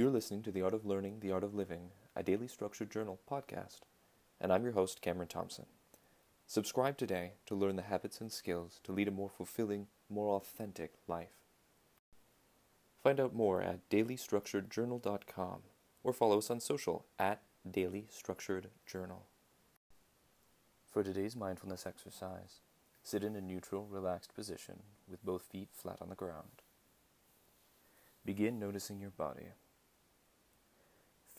You're listening to The Art of Learning, The Art of Living, a daily structured journal podcast, and I'm your host, Cameron Thompson. Subscribe today to learn the habits and skills to lead a more fulfilling, more authentic life. Find out more at dailystructuredjournal.com or follow us on social at dailystructuredjournal. For today's mindfulness exercise, sit in a neutral, relaxed position with both feet flat on the ground. Begin noticing your body.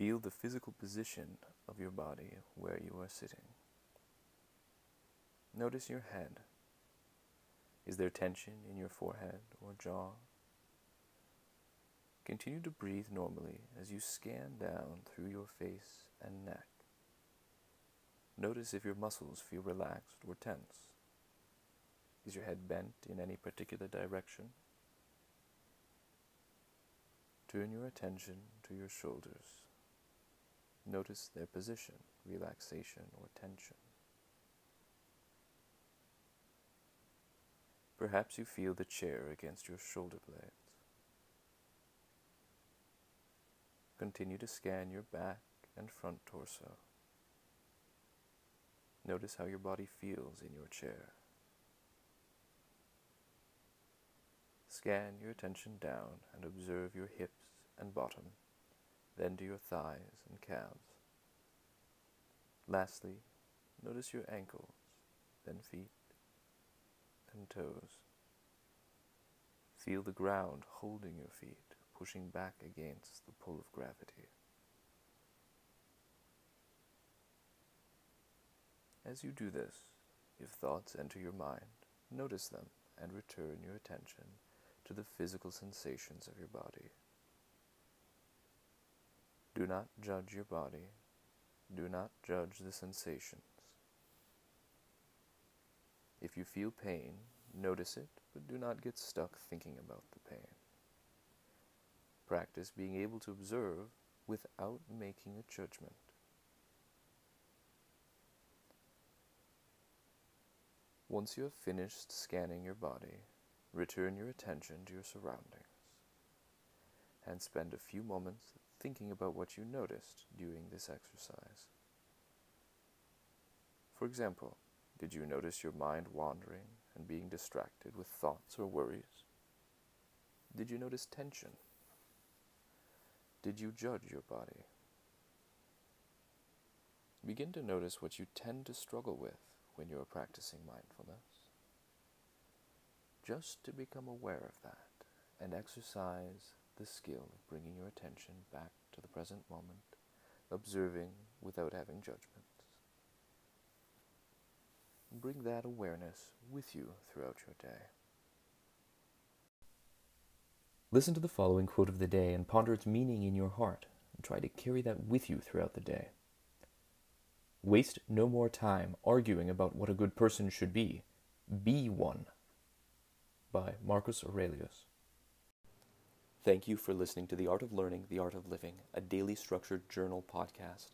Feel the physical position of your body where you are sitting. Notice your head. Is there tension in your forehead or jaw? Continue to breathe normally as you scan down through your face and neck. Notice if your muscles feel relaxed or tense. Is your head bent in any particular direction? Turn your attention to your shoulders. Notice their position, relaxation, or tension. Perhaps you feel the chair against your shoulder blades. Continue to scan your back and front torso. Notice how your body feels in your chair. Scan your attention down and observe your hips and bottom, then to your thighs and calves. Lastly, notice your ankles, then feet and toes. Feel the ground holding your feet, pushing back against the pull of gravity. As you do this, if thoughts enter your mind, notice them and return your attention to the physical sensations of your body. Do not judge your body. Do not judge the sensations. If you feel pain, notice it, but do not get stuck thinking about the pain. Practice being able to observe without making a judgment. Once you have finished scanning your body, return your attention to your surroundings and spend a few moments thinking about what you noticed during this exercise. For example, did you notice your mind wandering and being distracted with thoughts or worries? Did you notice tension? Did you judge your body? Begin to notice what you tend to struggle with when you are practicing mindfulness. Just to become aware of that and exercise the skill of bringing your attention back to the present moment, observing without having judgments. Bring that awareness with you throughout your day. Listen to the following quote of the day and ponder its meaning in your heart, and try to carry that with you throughout the day. Waste no more time arguing about what a good person should be. Be one. By Marcus Aurelius. Thank you for listening to The Art of Learning, The Art of Living, a daily structured journal podcast.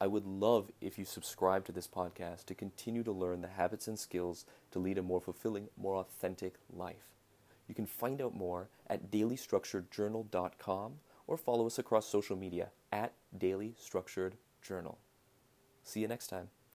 I would love if you subscribe to this podcast to continue to learn the habits and skills to lead a more fulfilling, more authentic life. You can find out more at dailystructuredjournal.com or follow us across social media at Daily Structured Journal. See you next time.